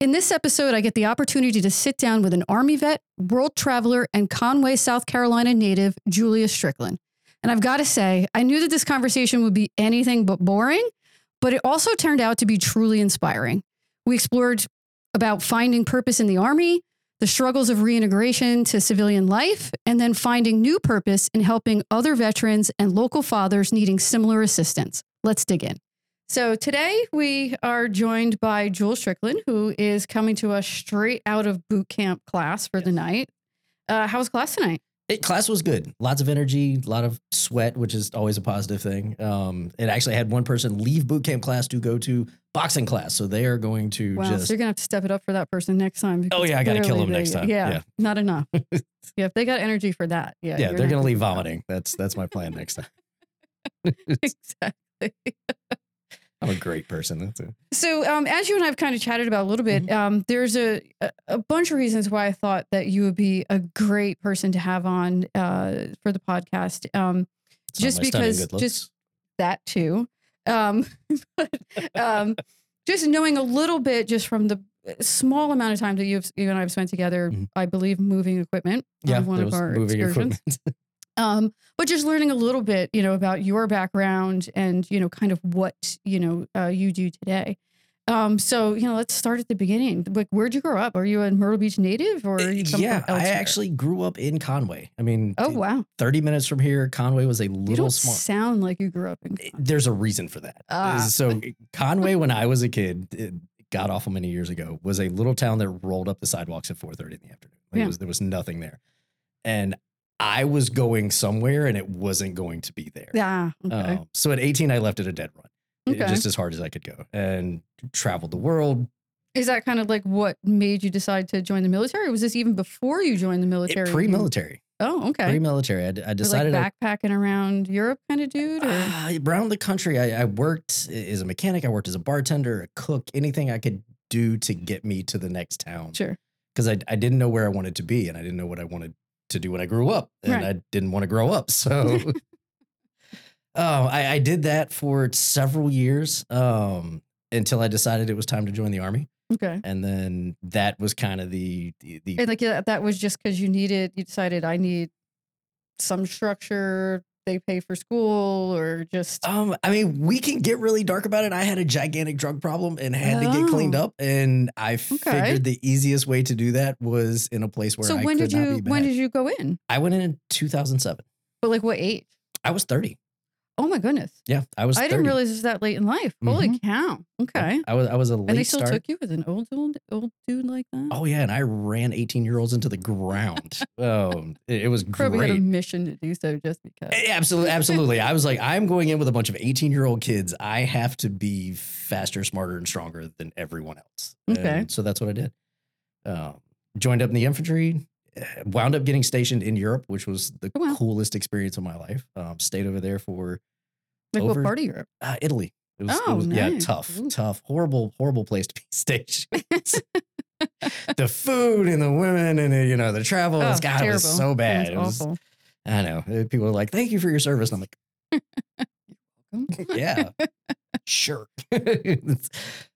In this episode, I get the opportunity to sit down with an Army vet, world traveler, and Conway, South Carolina native, Julius Strickland. And I've got to say, I knew that this conversation would be anything but boring, but it also turned out to be truly inspiring. We explored about finding purpose in the Army, the struggles of reintegration to civilian life, and then finding new purpose in helping other veterans and local fathers needing similar assistance. Let's dig in. So today we are joined by Jewel Strickland, who is coming to us straight out of boot camp class for the night. Uh, how was class tonight? It, class was good. Lots of energy, a lot of sweat, which is always a positive thing. Um, it actually had one person leave boot camp class to go to boxing class, so they are going to Wow, just. so you're gonna have to step it up for that person next time. Oh, yeah, I gotta kill them next time. Yeah, Yeah. not enough. yeah, if they got energy for that, yeah, yeah, they're gonna leave vomiting. That's that's my plan next time. exactly. I'm a great person. That's it. So, um, as you and I have kind of chatted about a little Mm-hmm. bit, um, there's a, a bunch of reasons why I thought that you would be a great person to have on uh, for the podcast. Um, Just because- just- that too. Um, but, um, just knowing a little bit just from the small amount of time that you've you and I have spent together, Mhm. I believe moving equipment yeah, on one of our moving excursions. equipment. Um, but just learning a little bit, you know, about your background and you know, kind of what you know uh, you do today. Um, so you know, let's start at the beginning. Like, where'd you grow up? Are you a Myrtle Beach native, or Uh, yeah, I actually grew up in Conway. I mean, Oh wow, 30 minutes from here, Conway was a little you don't small. sound like you grew up in. it- there's a reason for that. Ah. So Conway, when I was a kid, it got awful many years ago, was a little town that rolled up the sidewalks at 4:30 in the afternoon. Like, Yeah. It was, there was nothing there, and I was going somewhere, and it wasn't going to be there. Yeah. okay. Um, so at 18, I left it a dead run, Okay. just as hard as I could go, and traveled the world. Is that kind of like what made you decide to join the military? Or was this even before you joined the military? pre-military, Oh, okay. pre-military. I, Or, decided like backpacking around Europe kind of dude, or Ah, around the country. I, I worked as a mechanic. I worked as a bartender, a cook, anything I could do to get me to the next town. sure. Because I, I didn't know where I wanted to be and I didn't know what I wanted to do when I grew up. And Right. I didn't want to grow up. So oh, I, I did that for several years um, until I decided it was time to join the army. Okay. And then that was kind of the, the, the And like yeah, that was just because you needed, you decided I need some structure. They pay for school, or just Um, I mean, we can get really dark about it. I had a gigantic drug problem and had to get cleaned Oh. up, and I figured the easiest way to do that was in a place where so. I When did you when did you go in? I went in in 2007. But like what age? I was 30. Oh my goodness! Yeah, I was. I 30. didn't realize it was that late in life. Holy cow! Okay. I was. I was a late And they still start. took you as an old old old dude like that. Oh yeah, and I ran 18 year olds into the ground. oh, it, it was Probably had a great. mission to do so just because. Absolutely, absolutely. I was like, I'm going in with a bunch of 18 year old kids. I have to be faster, smarter, and stronger than everyone else. Okay. And so that's what I did. Um, joined up in the infantry. eh, Wound up getting stationed in Europe, which was the Oh, wow. coolest experience of my life. Um, stayed over there for Like over- what part of Europe? uh, Italy. It was, it Oh, was- yeah, tough, Ooh. tough, horrible, horrible place to be stationed. the food and the women and the, you know the travel. Oh, God, it was so bad. It was, awful. I know. Uh, People are like, "Thank you for your service." And I'm like, "Welcome." "Yeah, sure."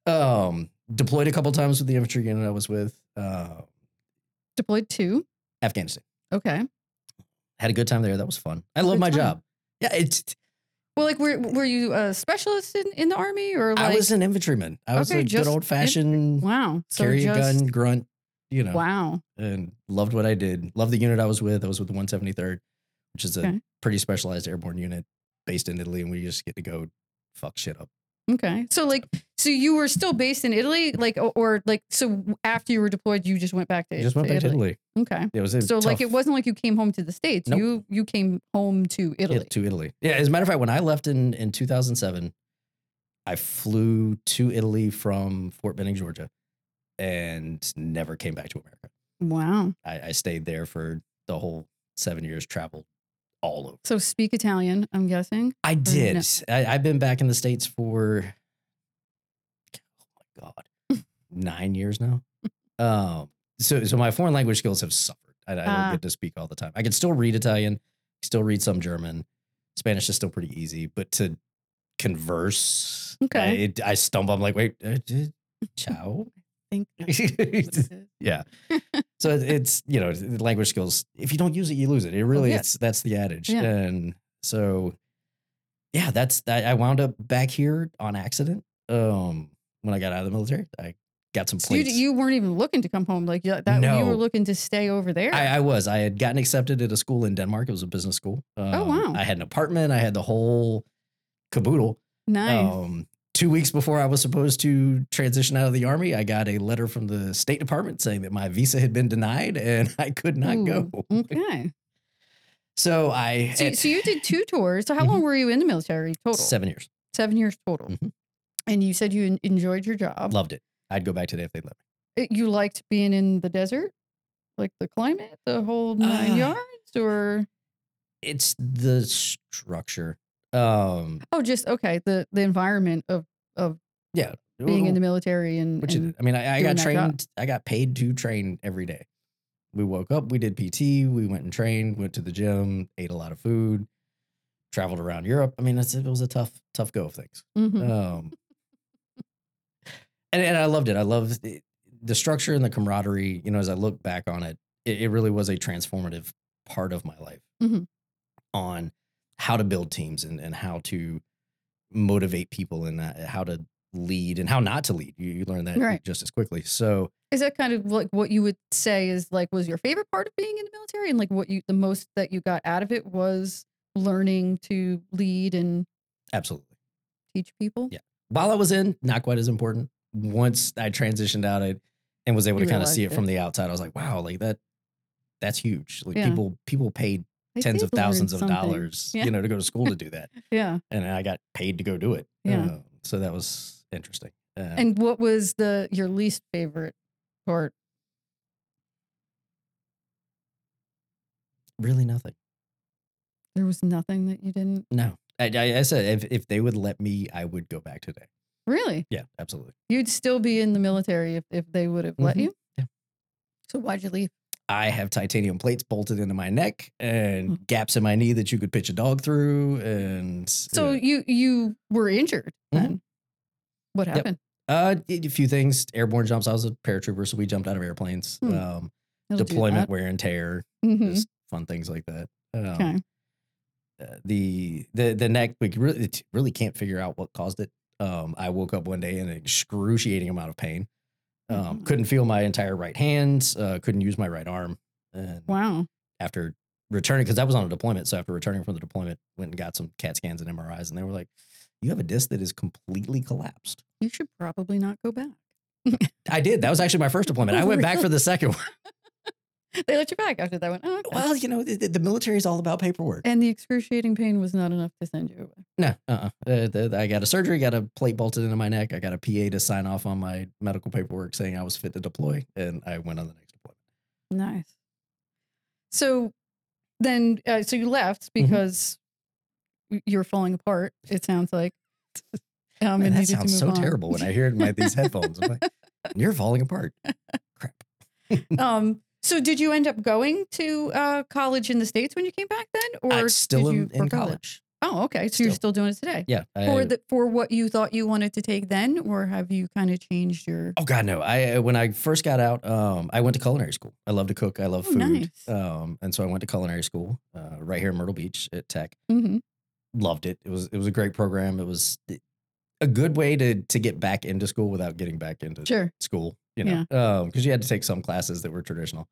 Um, deployed a couple times with the infantry unit I was with. Uh, Deployed to. Afghanistan. Okay. Had a good time there. That was fun. I love my time. job. Yeah, it's. Well, like, were were you a specialist in, in the army or like? I was an infantryman. I was Okay, a good old fashioned wow. So carry just, a gun grunt. You know, Wow. and loved what I did. Loved the unit I was with. I was with the 173rd, which is a Okay. pretty specialized airborne unit based in Italy, and we just get to go fuck shit up. Okay. So like, so you were still based in Italy, like, or, or like, so after you were deployed, you just went back to, just went to back to Italy. Okay. It was So like, it wasn't like you came home to the states. Nope. You you came home to Italy. to Italy. Yeah, as a matter of fact, when I left in in 2007, I flew to Italy from Fort Benning, Georgia, and never came back to America. Wow. I, I stayed there for the whole seven years, traveled all over. So speak Italian, I'm guessing. I no? did. I, I've been back in the states for oh my god, nine years now. Um, so so my foreign language skills have suffered. I, I don't Ah. get to speak all the time. I can still read Italian, still read some German. Spanish is still pretty easy, but to converse, Okay. I, it, I stumble. I'm like, wait, uh, ciao. think it is. yeah. So it's you know language skills. If you don't use it, you lose it. It really yeah. it's that's the adage. Yeah. And so yeah, that's that. I wound up back here on accident. Um, when I got out of the military, I got some So you, you weren't even looking to come home, like that. You were looking to stay over there. I, I was. I had gotten accepted at a school in Denmark. It was a business school. Um, Oh, wow. I had an apartment. I had the whole caboodle. nice. Um, two weeks before I was supposed to transition out of the army, I got a letter from the State Department saying that my visa had been denied and I could not go. Okay. So I So, so you did two tours. So how long were you in the military total? seven years Seven years total. Mhm. And you said you enjoyed your job. loved it. I'd go back today if they'd let me. It- You liked being in the desert, like the climate, the whole nine Uh, yards, or It's the structure. Um, oh, just okay, the the environment of of yeah, being in the military and, Which and is, I mean, I, I got trained. I got paid to train every day. We woke up, we did PT, we went and trained, went to the gym, ate a lot of food, traveled around Europe. I mean, it was a tough, tough go of things. Mhm. Um, and, and I loved it. I loved the, the structure and the camaraderie. You know, as I look back on it, it, it really was a transformative part of my life Mhm. on how to build teams and, and how to motivate people and uh, how to lead and how not to lead. You, you learn that Right. just as quickly. So Is that kind of like what you would say is like was your favorite part of being in the military and like what you the most that you got out of it was learning to lead and absolutely. teach people? Yeah. While I was in, not quite as important. Once I transitioned out I, and was able You to kind of see it realized from the outside, I was like, wow, like that, that's huge. Like Yeah. people, people paid I tens of thousands of dollars, Yeah. you know, to go to school to do that. Yeah. And I got paid to go do it. Yeah. Uh, so that was interesting. Uh, And what was the your least favorite part? really nothing. There was nothing that you didn't No, I, I, I said if, if they would let me, I would go back today. really. Yeah, absolutely. You'd still be in the military if, if they would have let Mhm. you. Yeah. So why'd you leave? I have titanium plates bolted into my neck and Hmm. gaps in my knee that you could pitch a dog through. And So uh, you you were injured Mhm. then. What Yep. happened? uh, a few things, airborne jumps. I was a paratrooper, so we jumped out of airplanes. Hmm. Um, deployment wear and tear, Mhm. just fun things like that. Um, Okay. uh, the the the neck we really really can't figure out what caused it. Um, I woke up one day in an excruciating amount of pain. Um, Mhm. couldn't feel my entire right hand. Uh, couldn't use my right arm. And Wow. after returning, because I was on a deployment, so after returning from the deployment, went and got some CAT scans and MRIs, and they were like, "You have a disc that is completely collapsed." You should probably not go back. I did. That was actually my first deployment. I went back for the second one. They let you back after that one. Oh, okay. Well, you know, the, the military is all about paperwork. and the excruciating pain was not enough to send you away. No, uh-uh. Uh, I got a surgery, got a plate bolted into my neck. I got a PA to sign off on my medical paperwork saying I was fit to deploy, and I went on the next deployment. Nice. So then, uh, so you left Mm-hmm. because you were falling apart. It sounds like. Um, Man, that sounds so on. terrible when I hear it in my these headphones. I'm like, You're falling apart. Crap. um, so did you end up going to uh, college in the states when you came back then, or I'm still did you in, in college. Oh, okay. So you're Still. still doing it today Yeah. I- for the for what you thought you wanted to take then, or have you kind of changed your? Oh God, no! I when I first got out, um, I went to culinary school. I love to cook. I love Oh, food. nice. Um, and so I went to culinary school uh, right here in Myrtle Beach at Tech. hmm Loved it. It was it was a great program. It was a good way to to get back into school without getting back into Sure. school. You know, because you had to take some classes that were traditional.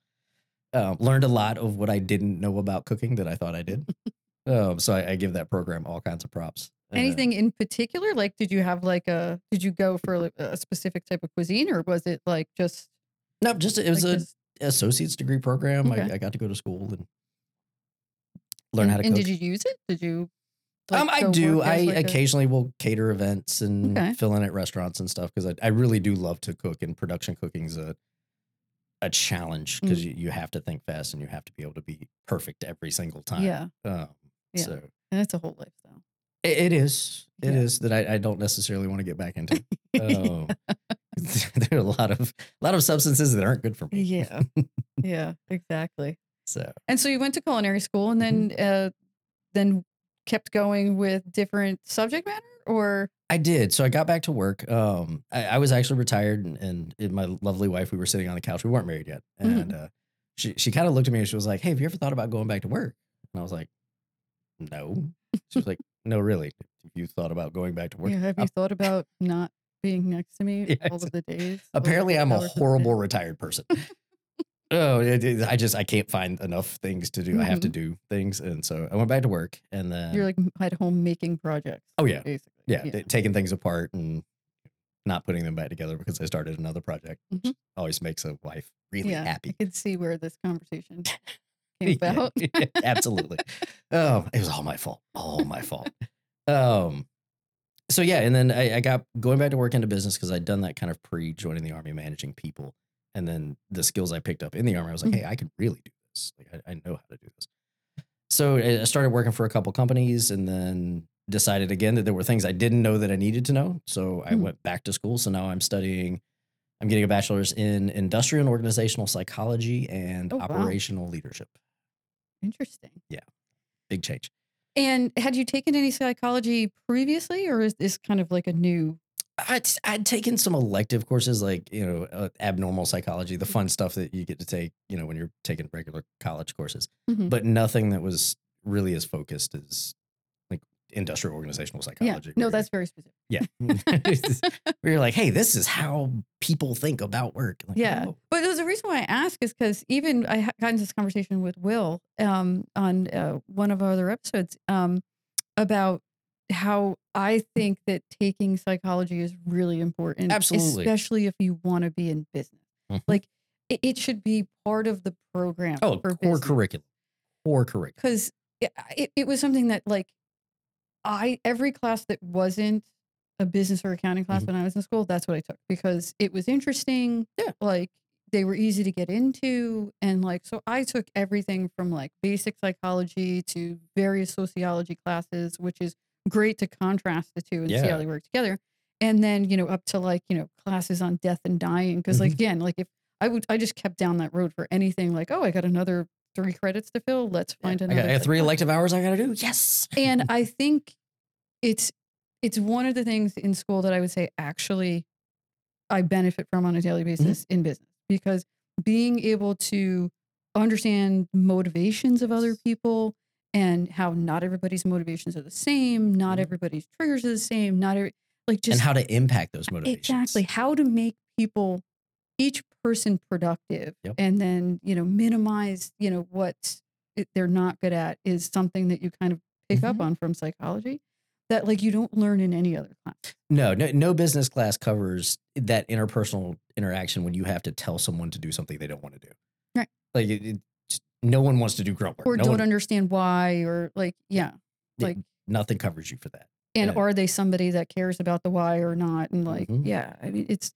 Um, learned a lot of what I didn't know about cooking that I thought I did. um, so I, I give that program all kinds of props. Uh, Anything in particular? Like, did you have like a? Did you go for like a specific type of cuisine, or was it like just? no, just it was like a just- associate's degree program. Okay. I, I got to go to school and learn and, how to and cook. did you use it? Did you? Um, I do. I like, a- occasionally will cater events and Okay. fill in at restaurants and stuff because I, I really do love to cook and production cooking's a a challenge because Mm. you, you have to think fast and you have to be able to be perfect every single time. Yeah, Um, Yeah. So and it's a whole lifestyle. it, it is. It Yeah. is that I, I don't necessarily want to get back into. Um, there are a lot of a lot of substances that aren't good for me. yeah, yeah, exactly. So And so you went to culinary school, and then Mm-hmm. uh, then kept going with different subject matter, or I did. So I got back to work. Um, I, I was actually retired, and, and my lovely wife, we were sitting on the couch. We weren't married yet, Mhm. and uh, she she kind of looked at me and she was like, "Hey, have you ever thought about going back to work?" And I was like, "No." She was like, "No, really. Have you thought about going back to work?" Yeah, have you thought about not being next to me Yeah, all of the days? Apparently, I'm a hours of the day? horrible retired person. oh, it, it- I just I can't find enough things to do. I have to do things, and so I went back to work, and then Mm-hmm. You're like at home making projects. Oh, yeah. basically. yeah, t- taking things apart and not putting them back together because I started another project. Which Mhm. always makes a wife really yeah. happy. I could see where this conversation came Yeah, about. yeah, absolutely. Oh, it was all my fault. All my fault. Um, so yeah, and then I, I got going back to work into business because I'd done that kind of pre joining the army, managing people, and then the skills I picked up in the army, I was like, Mhm. hey, I can really do this. Like, I, I know how to do this. So I I started working for a couple companies, and then decided again that there were things I didn't know that I needed to know. So I Mhm. went back to school. So now I'm studying. I'm getting a bachelor's in industrial and organizational psychology and Oh, wow. operational leadership. Interesting. Yeah. Big change. And had you taken any psychology previously, or is this kind of like a new? I'd, I'd taken some elective courses like, you know, uh, abnormal psychology, the fun stuff that you get to take, you know, when you're taking regular college courses, Mhm. but nothing that was really as focused as like industrial organizational Yeah, psychology. no, that's very specific. yeah. you're like, hey, this is how people think about work. Like, Yeah. oh, But there's a reason why I ask is because even I got into this conversation with Will um, on uh, one of our other episodes um, about how I think that taking psychology is really important. Absolutely. Especially if you want to be in business. Mhm. Like it, it should be part of the program. oh for core business. curriculum. Core curriculum. because it, it, it was something that like I every class that wasn't a business or accounting class Mhm. when I was in school, that's what I took because it was interesting. Yeah. Like they were easy to get into. And like so I took everything from like basic psychology to various sociology classes, which is great to contrast the two and see how they work together. And then, you know, up to like, you know, classes on death and dying. Cause like Mhm. again, like if I would I just kept down that road for anything like, oh, I got another three credits to fill. Let's Yeah, find I another. got, I got three elective hours I got to do. Yes. and I think it's it's one of the things in school that I would say actually I benefit from on a daily Mm-hmm. basis in business because being able to understand motivations of other people and how not everybody's motivations are the same, not Mhm. everybody's triggers are the same, not every like just and how to impact those motivations. Exactly. How to make people, each person productive Yep. and then, you know, minimize, you know, what they're not good at is something that you kind of pick up Mhm. on from psychology that like you don't learn in any other class. No, no, no business class covers that interpersonal interaction when you have to tell someone to do something they don't want to do. Right. Like it, it, no one wants to do grunt work. Or no don't one, understand why or like, yeah. Like nothing covers you for that. and Yeah. are they somebody that cares about the why or not? And like, Mhm. yeah, I mean it's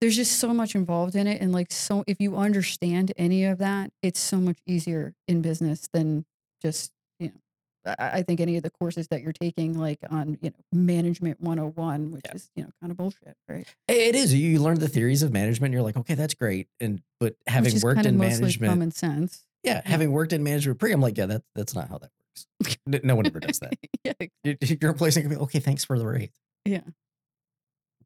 there's just so much involved in it. And like so if you understand any of that, it's so much easier in business than just, you know, I, I think any of the courses that you're taking, like on, you know, management 101, which Yeah. is, you know, kind of bullshit, right? It is. You learn the theories of management. And you're like, okay, that's great. And but having worked kind of in management, common sense. Yeah, having worked in management pre, I'm like, yeah, that's that's not how that works. No one ever does that. yeah. You- You're replacing. Okay, thanks for the raise. Yeah,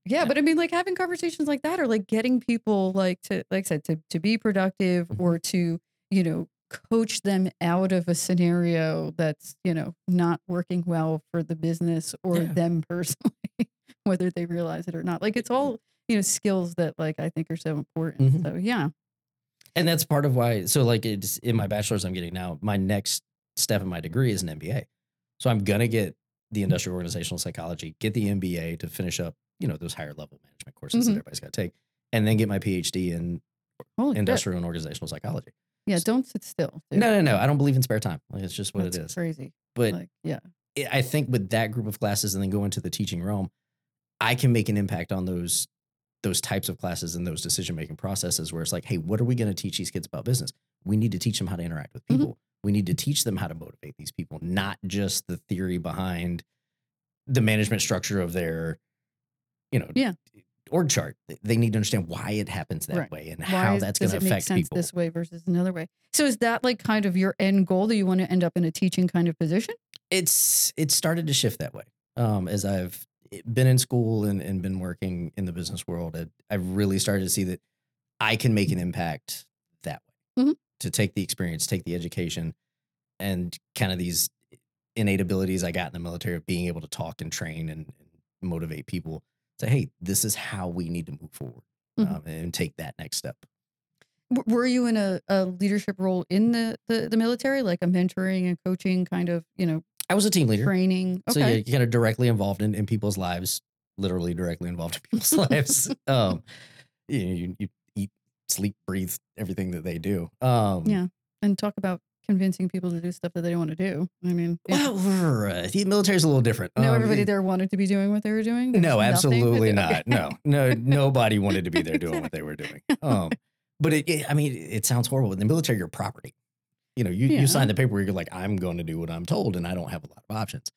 Yeah. but I mean, like having conversations like that, or like getting people, like to, like I said, to to be productive, Mhm. or to you know coach them out of a scenario that's you know not working well for the business or Yeah. them personally, whether they realize it or not. Like it's all you know skills that like I think are so important. Mhm. So yeah, And that's part of why. So, like, it's in my bachelor's I'm getting now. My next step in my degree is an MBA. So I'm gonna get the industrial organizational psychology, get the MBA to finish up, you know, those higher level management courses Mhm. that everybody's got to take, and then get my PhD in holy shit. industrial and organizational psychology. Yeah, don't sit still. dude. No, no, no. I don't believe in spare time. Like, it's just what That's it is. Crazy. But like yeah, I- I think with that group of classes and then go into the teaching realm, I can make an impact on those those types of classes and those decision making processes where it's like, hey, what are we going to teach these kids about business? We need to teach them how to interact with Mhm. people. We need to teach them how to motivate these people, not just the theory behind the management structure of their, you know, Yeah. org chart. They need to understand why it happens that Right. way and Why how that's going to it affect people. this way versus another way. So is that like kind of your end goal that you want to end up in a teaching kind of position? it's it's started to shift that way um as i've been in school and, and been working in the business world, I, I've really started to see that I can make an impact that way. Mhm. To take the experience, take the education, and kind of these innate abilities I got in the military of being able to talk and train and, and motivate people. Say, hey, this is how we need to move forward Mhm. um, and take that next step. Were you in a, a leadership role in the, the the military, like a mentoring and coaching kind of, you know, I was a team leader. training? So Okay. you're kind of directly involved in, in people's lives, literally directly involved in people's lives. Um, you, you, you eat, sleep, breathe everything that they do. Um, Yeah. and talk about convincing people to do stuff that they don't want to do. I mean, yeah. Well, uh, the military is a little different. no, Um, everybody there wanted to be doing what they were doing. There's No, absolutely not. Okay. No, no, nobody wanted to be there doing what they were doing. Um, but it, it- I mean, it sounds horrible. In the military, you're property. You know, you, Yeah. you sign the paperwork. You're like, I'm going to do what I'm told, and I don't have a lot of options.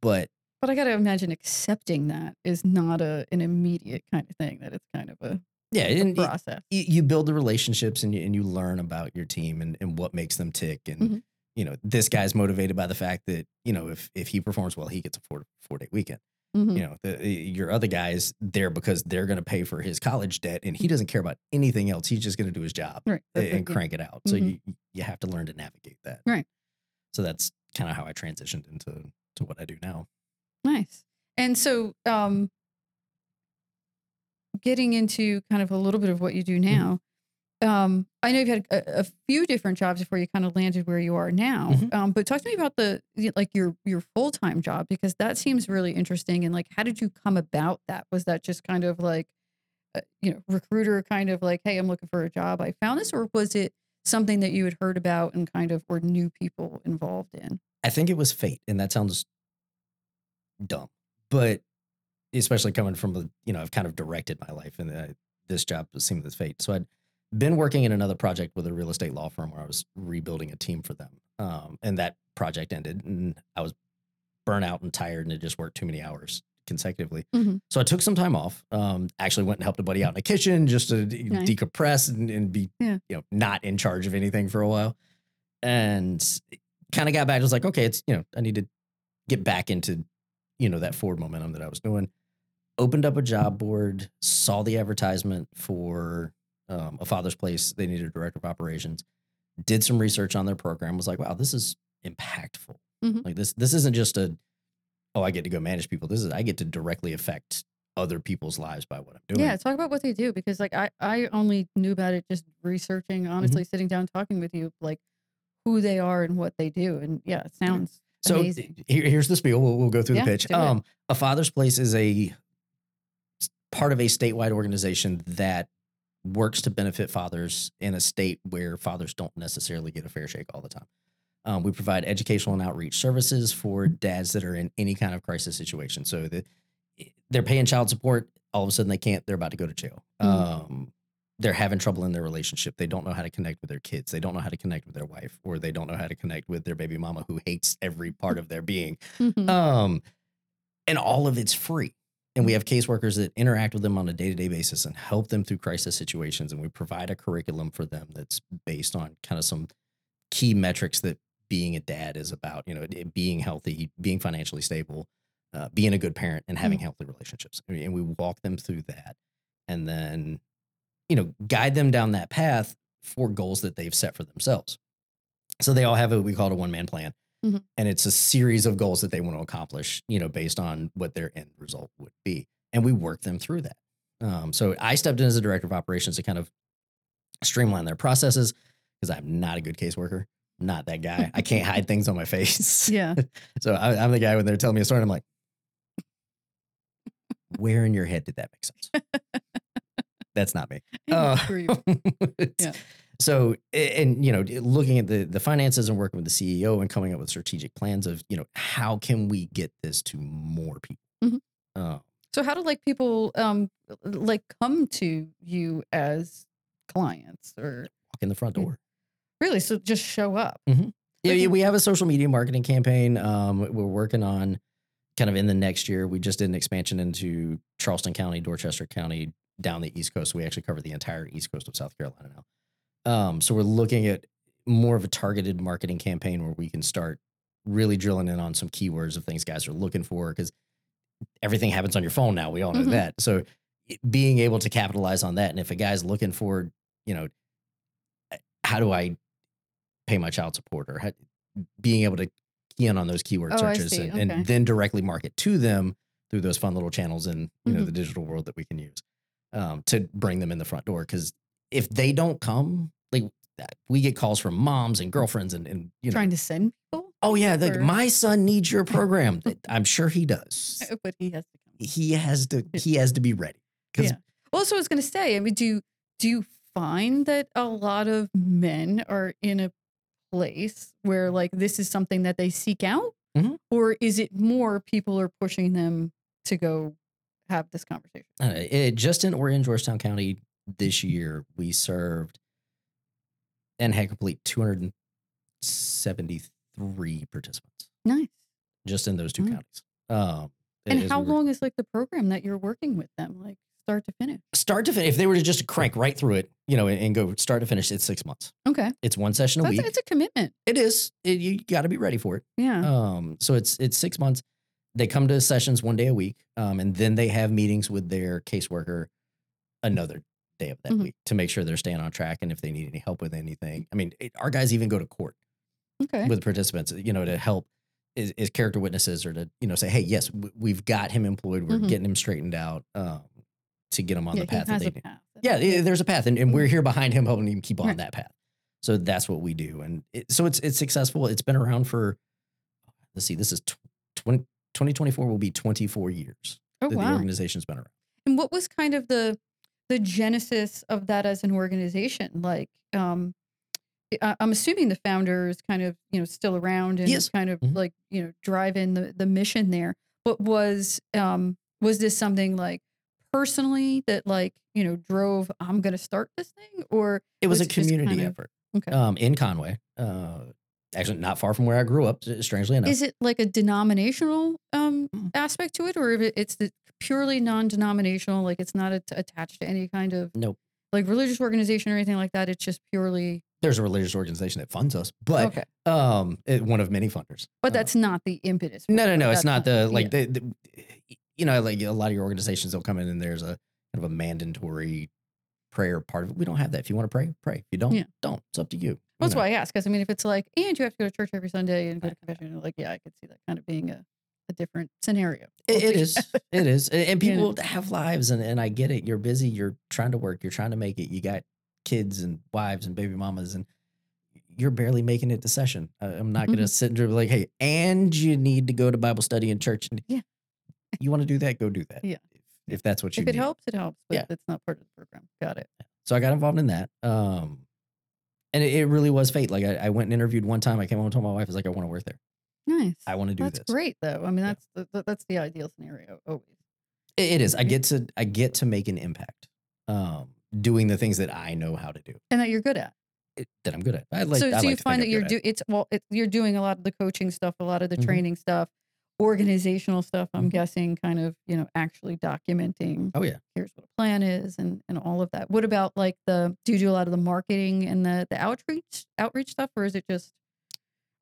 But But I got to imagine accepting that is not a an immediate kind of thing. That it's kind of a, yeah, and process. you, you build the relationships and you, and you learn about your team and, and what makes them tick. And, Mhm. you know, this guy's motivated by the fact that, you know, if, if he performs well, he gets a four, four day weekend. Mhm. You know, the, your other guy's there because they're going to pay for his college debt and he doesn't care about anything else. He's just going to do his job Right. and, and crank it out. So Mhm. you, you have to learn to navigate that. Right. So that's kind of how I transitioned into to what I do now. Nice. And so, um, getting into kind of a little bit of what you do Mm-hmm. now, um, I know you've had a, a few different jobs before you kind of landed where you are now. Mhm. Um, but talk to me about the like your your full time job because that seems really interesting. And like, how did you come about that? Was that just kind of like, uh, you know, recruiter kind of like, hey, I'm looking for a job. I found this, or was it something that you had heard about and kind of or knew people involved in? I think it was fate, and that sounds dumb, but especially coming from a, you know, I've kind of directed my life, and uh, this job seemed as fate. So I'd been working in another project with a real estate law firm where I was rebuilding a team for them, um, and that project ended, and I was burnt out and tired, and it just worked too many hours consecutively. Mhm. So I took some time off. Um, actually went and helped a buddy out in the kitchen just to Nice. decompress and, and be, Yeah. you know, not in charge of anything for a while, and kind of got back. I was like, okay, it's you know, I need to get back into, you know, that forward momentum that I was doing. Opened up a job board, saw the advertisement for um, a father's place. They needed a director of operations. Did some research on their program. Was like, wow, this is impactful. Mhm. Like this, this isn't just a, oh, I get to go manage people. This is I get to directly affect other people's lives by what I'm doing. Yeah, talk about what they do because like I I only knew about it just researching, honestly, Mm-hmm. sitting down talking with you, like who they are and what they do, and yeah, it sounds So amazing. here, here's the spiel. We'll, we'll go through Yeah, the pitch. Um, a father's place is a part of a statewide organization that works to benefit fathers in a state where fathers don't necessarily get a fair shake all the time. Um, we provide educational and outreach services for dads that are in any kind of crisis situation. So that they're paying child support, all of a sudden they can't. They're about to go to jail. Mhm. Um, they're having trouble in their relationship. They don't know how to connect with their kids. They don't know how to connect with their wife, or they don't know how to connect with their baby mama who hates every part of their being. Mhm. Um, and all of it's free. And we have caseworkers that interact with them on a day to day basis and help them through crisis situations. And we provide a curriculum for them that's based on kind of some key metrics that being a dad is about. You know, being healthy, being financially stable, uh, being a good parent, and having healthy relationships. And we walk them through that, and then, you know, guide them down that path for goals that they've set for themselves. So they all have what we call a one man plan and it's a series of goals that they want to accomplish you know based on what their end result would be and we work them through that. Um, so i stepped in as a director of operations to kind of streamline their processes because i'm not a good caseworker not that guy. I can't hide things on my face. Yeah, so I, i'm the guy when they're telling me a story i'm like where in your head did that make sense? That's not me. Uh. Yeah. So, and you know, looking at the the finances and working with the CEO and coming up with strategic plans of you know how can we get this to more people. Mhm. Uh, So how do like people um like come to you as clients or walk in the front door. really so just show up? Yeah, Like- yeah, we have a social media marketing campaign. Um, we're working on kind of in the next year. We just did an expansion into Charleston County, Dorchester County, down the East Coast. We actually cover the entire East Coast of South Carolina now. Um, so we're looking at more of a targeted marketing campaign where we can start really drilling in on some keywords of things guys are looking for because everything happens on your phone now. We all know Mhm. that. So being able to capitalize on that, and if a guy's looking for, you know, uh, how do I pay my child support, or how, being able to key in on those keyword Oh, searches and, and then directly market to them through those fun little channels in you know Mhm. the digital world that we can use um, to bring them in the front door. Because if they don't come, like we get calls from moms and girlfriends and and you know, Trying to send people, oh yeah, like my son needs your program. I'm sure he does. but he has to come. He has to he has to be ready. Yeah. Well, so I was going to say, I mean, do you, do you find that a lot of men are in a place where like this is something that they seek out, Mhm. or is it more people are pushing them to go have this conversation? Uh, it, just in Horry and, Georgetown County this year, we served and had complete 273 participants Nice. just in those two Mm. counties. Um, And how we were- long is like the program that you're working with them, like start to finish? Start to finish. If they were to just crank right through it, you know, and, and go start to finish, it's six months. Okay, It's one session a week. it's a commitment. it is. It, you got to be ready for it. Yeah. Um, so it's it's six months. They come to sessions one day a week, um, and then they have meetings with their caseworker another day of that Mhm. week to make sure they're staying on track and if they need any help with anything. I mean, it, our guys even go to court okay. with participants, you know, to help is, is character witnesses or to you know say, hey, yes, w- we've got him employed, we're Mhm. getting him straightened out um, to get him on yeah, the path that they need. Yeah, yeah, there's a path, and, and we're here behind him, helping him keep on Right. that path. So that's what we do, and it, so it's it's successful. It's been around for let's see, this is tw- 20, 2024 will be 24 years Oh that the organization's been around. And what was kind of the the genesis of that as an organization? Like, um, I- I'm assuming the founder is kind of you know still around and Yes. kind of Mhm. like you know driving the the mission there. But was um was this something like personally that like you know drove I'm going to start this thing or It was, Was a community kind of- effort okay um, in Conway, uh, actually not far from where I grew up. Strangely enough, is it like a denominational um Mm. aspect to it or if it's the purely non-denominational like it's not at- attached to any kind of nope. like religious organization or anything like that it's just purely There's a religious organization that funds us, but okay um, it, one of many funders. but Uh, that's not the impetus No, no, no. It's not the like yeah. the, the you know like a lot of your organizations they'll come in and there's a kind of a mandatory prayer part of it. We don't have that. If you want to pray, pray. If you don't, Yeah. don't. It's up to you. that's you know. why i ask because i mean if it's like and you have to go to church every sunday and go to confession like yeah i could see that kind of being a, a different scenario It, it is. It is. And, and You know. people have lives, and, and I get it. You're busy. You're trying to work. You're trying to make it. You got kids and wives and baby mamas, and you're barely making it to session. I'm not going to mm-hmm. sit and be like, hey, and you need to go to Bible study in church. And Yeah. You want to do that? Go do that. Yeah. If, that's what you if it need. helps it helps but Yeah. it's not part of the program got it So I got involved in that. Um, and it, it really was fate. Like I, I went and interviewed one time. I came home and told my wife, I was like, I want to work there. nice I want to do that's this. great though i mean that's the, the- that's the ideal scenario always It, it is. I get to I get to make an impact. Um, doing the things that I know how to do. and that you're good at It, that I'm good at. I like. so, so like you find that I'm you're do it's well it, you're doing a lot of the coaching stuff a lot of the Mhm. training stuff organizational stuff i'm Mhm. guessing kind of you know actually documenting Oh yeah. here's what a plan is and and all of that what about like the do you do a lot of the marketing and the the outreach outreach stuff or is it just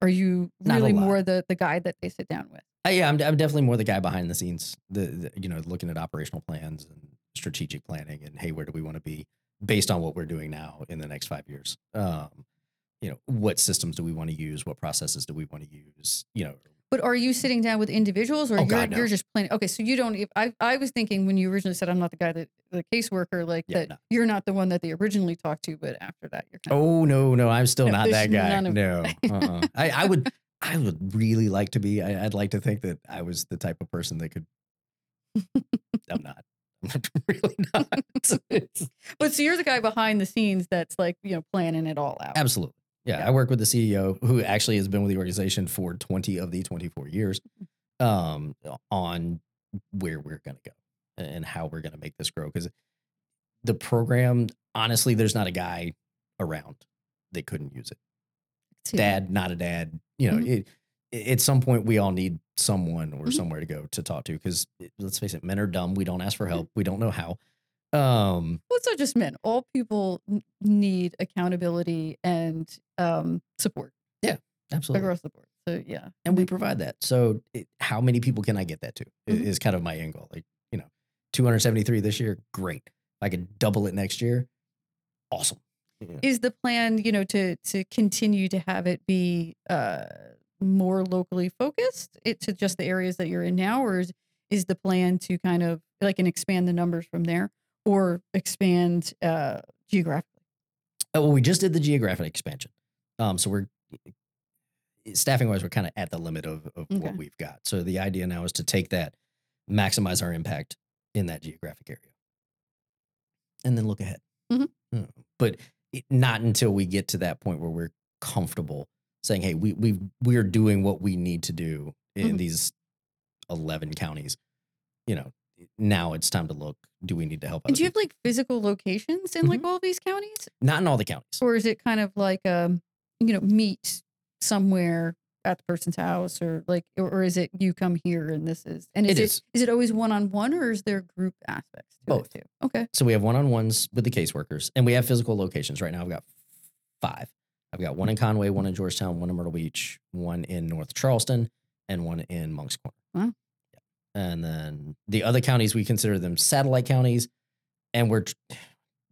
are you really more the the guy that they sit down with I, yeah, I'm, I'm definitely more the guy behind the scenes. The, the you know looking at operational plans and strategic planning and hey, where do we want to be based on what we're doing now in the next five years? Um, you know, what systems do we want to use? What processes do we want to use? You know, but are you sitting down with individuals or Oh, you're, God, no. you're just planning okay so you don't I, I was thinking when you originally said i'm not the guy that the caseworker like Yeah, that no. you're not the one that they originally talked to but after that you're kind of Oh no, no, I'm still No, not that guy. No, uh-uh. I, I would, I would really like to be. I, I'd like to think that I was the type of person that could. I'm not. I'm really not. But so you're the guy behind the scenes that's like, you know, planning it all out. absolutely. Yeah, Yeah. I work with the CEO who actually has been with the organization for 20 of the 24 years, um, on where we're going to go and how we're going to make this grow. Because the program, honestly, there's not a guy around that couldn't use it. Dad, not a dad. You know, Mhm. it, at some point we all need someone or Mhm. somewhere to go to talk to because let's face it, men are dumb. We don't ask for Mm-hmm. help. We don't know how. Um, Well, it's not just men. All people need accountability and um, support Yeah, absolutely. across the board. So yeah, and we provide that. So, it, how many people can I get that to? i- Mhm. Is kind of my end goal. Like, you know, 273 this year, great. If I could double it next year, awesome. Yeah. is the plan you know to to continue to have it be uh more locally focused it to just the areas that you're in now or is, is the plan to kind of like and expand the numbers from there or expand uh geographically Uh, well, we just did the geographic expansion. Um, so we're staffing wise, we're kind of at the limit of, of Okay. what we've got. So the idea now is to take that, maximize our impact in that geographic area, and then look ahead. Mhm. Mm, But it, not until we get to that point where we're comfortable saying, "Hey, we we we're doing what we need to do in Mhm. these eleven counties." You know, now it's time to look. Do we need to help? and do you have like physical locations in like all these counties not in all the counties? or is it kind of like um you know meet somewhere at the person's house or like or, or is it you come here and this is and is It it is. is it always one-on-one or is there group aspects to Both. it too okay So we have one on ones with the caseworkers, and we have physical locations. Right now, I've got five. I've got one in Conway, one in Georgetown, one in Myrtle Beach, one in North Charleston, and one in Moncks Corner. Wow. And then the other counties, we consider them satellite counties, and we're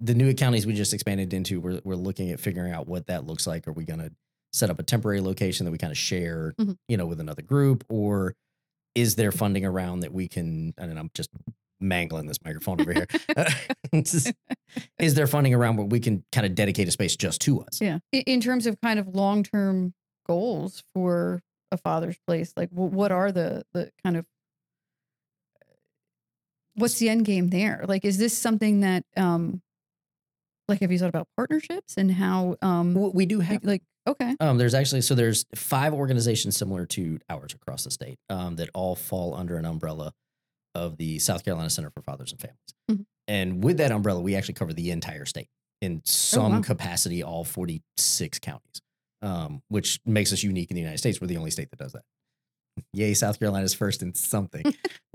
the new counties we just expanded into. We're we're looking at figuring out what that looks like. Are we going to set up a temporary location that we kind of share, Mhm. you know, with another group, or is there funding around that we can? And I'm just mangling this microphone over here. is, is there funding around where we can kind of dedicate a space just to us? Yeah. In, terms of kind of long term goals for a father's place, like wh- what are the the kind of what's the end game there? Like, is this something that um, like have you thought about partnerships and how um, We do have. like okay, Um, there's actually so there's five organizations similar to ours across the state um, that all fall under an umbrella of the South Carolina Center for Fathers and Families. Mhm. And with that umbrella, we actually cover the entire state in some wow. capacity, all 46 counties, um, which makes us unique in the United States. We're the only state that does that. Yay, South Carolina's first in something.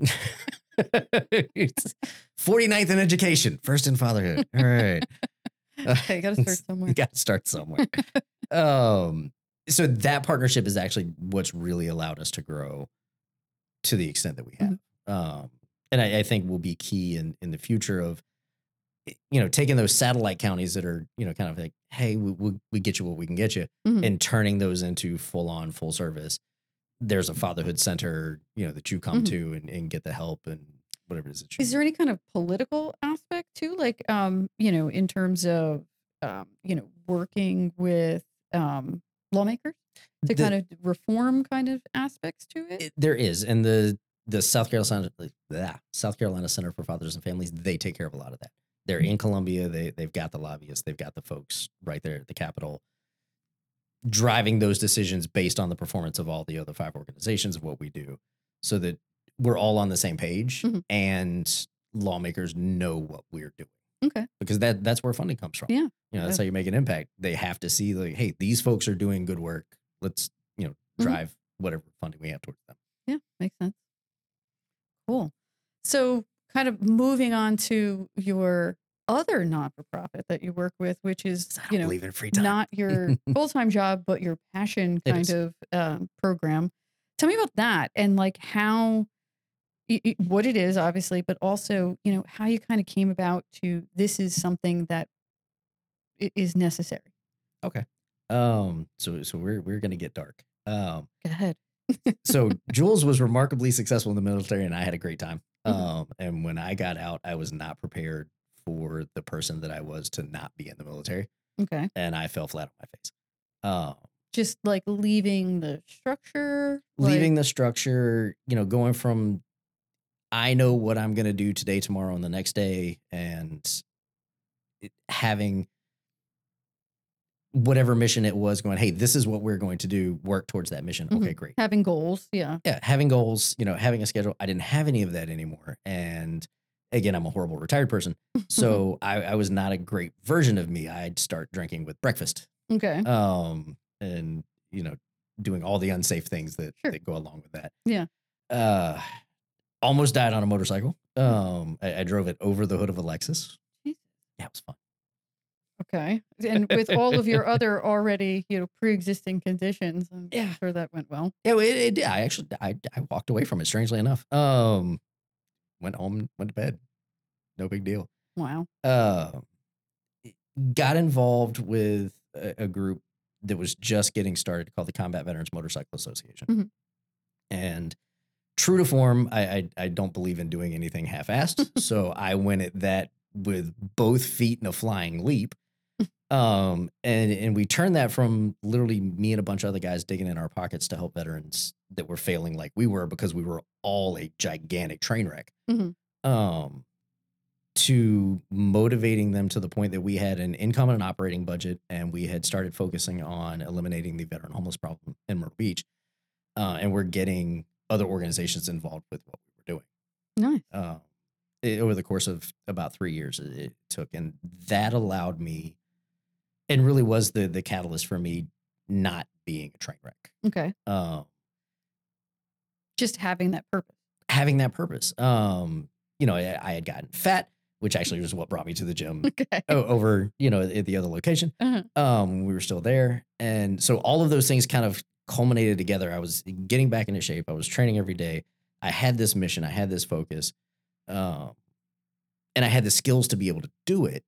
It's 49th in education, first in fatherhood. All right. okay, got to start somewhere. You got to start somewhere. um, so that partnership is actually what's really allowed us to grow to the extent that we have. Mm-hmm. Um, and I, I think will be key in in the future of you know taking those satellite counties that are you know kind of like hey we we, we get you what we can get you Mhm. and turning those into full on full service. There's a fatherhood center you know that you come Mhm. to and, and get the help and whatever it is that you Is there any kind of political aspect too, like um, you know, in terms of um, you know, working with um lawmakers to The- kind of reform kind of aspects to it? It, there is, and the the South Carolina blah, South Carolina Center for Fathers and Families they take care of a lot of that. They're in Columbia. They they've got the lobbyists. They've got the folks right there at the Capitol, driving those decisions based on the performance of all the other five organizations of what we do, so that we're all on the same page Mhm. and lawmakers know what we're doing okay. because that that's where funding comes from. Yeah. you know that's Yeah. how you make an impact. They have to see like, hey, these folks are doing good work. Let's you know Mhm. drive whatever funding we have towards them. Yeah, makes sense. Cool. So, kind of moving on to your other not for profit that you work with, which is, you know, in free time. not your full time job, but your passion kind of um, program. Tell me about that and like how, what it is, obviously, but also, you know, how you kind of came about to this is something that is necessary. Okay. Um, so so we're we're gonna get dark. Um, Go ahead. so Jules was remarkably successful in the military, and I had a great time. Mhm. Um, and when I got out, I was not prepared for the person that I was to not be in the military, Okay. and I fell flat on my face. Um, Just like leaving the structure, leaving like, the structure, you know, going from I know what I'm gonna do today, tomorrow, and the next day, and it, having whatever mission it was going hey this is what we're going to do work towards that mission Mhm. okay great having goals. Yeah. yeah having goals you know having a schedule i didn't have any of that anymore and again i'm a horrible retired person so I, I was not a great version of me i'd start drinking with breakfast okay. um and you know doing all the unsafe things that, Sure. that go along with that Yeah. uh almost died on a motorcycle um i, I drove it over the hood of a lexus yeah it was fun Okay. And with all of your other already, you know, pre-existing conditions, I'm Yeah. sure that went well. Yeah, it, it did. I actually I I walked away from it. Strangely enough, um, went home, went to bed. No big deal. Wow. Uh, got involved with a, a group that was just getting started called the Combat Veterans Motorcycle Association. Mhm. And true to form, I, I I don't believe in doing anything half-assed. so I went at that with both feet in a flying leap. Um, and and we turned that from literally me and a bunch of other guys digging in our pockets to help veterans that were failing like we were because we were all a gigantic train wreck. Mhm. Um, to motivating them to the point that we had an income and an operating budget, and we had started focusing on eliminating the veteran homeless problem in Myrtle Beach, uh, and we're getting other organizations involved with what we were doing Nice. uh, it- over the course of about three years it, it took, and that allowed me, and really was the the catalyst for me not being a train wreck. Okay. Um, Just having that purpose. having that purpose. Um, you know, I, I had gotten fat, which actually was what brought me to the gym Okay. over, you know, at the other location. Uh-huh. Um, we were still there. And so all of those things kind of culminated together. I was getting back into shape. I was training every day. I had this mission. I had this focus. Um, and I had the skills to be able to do it.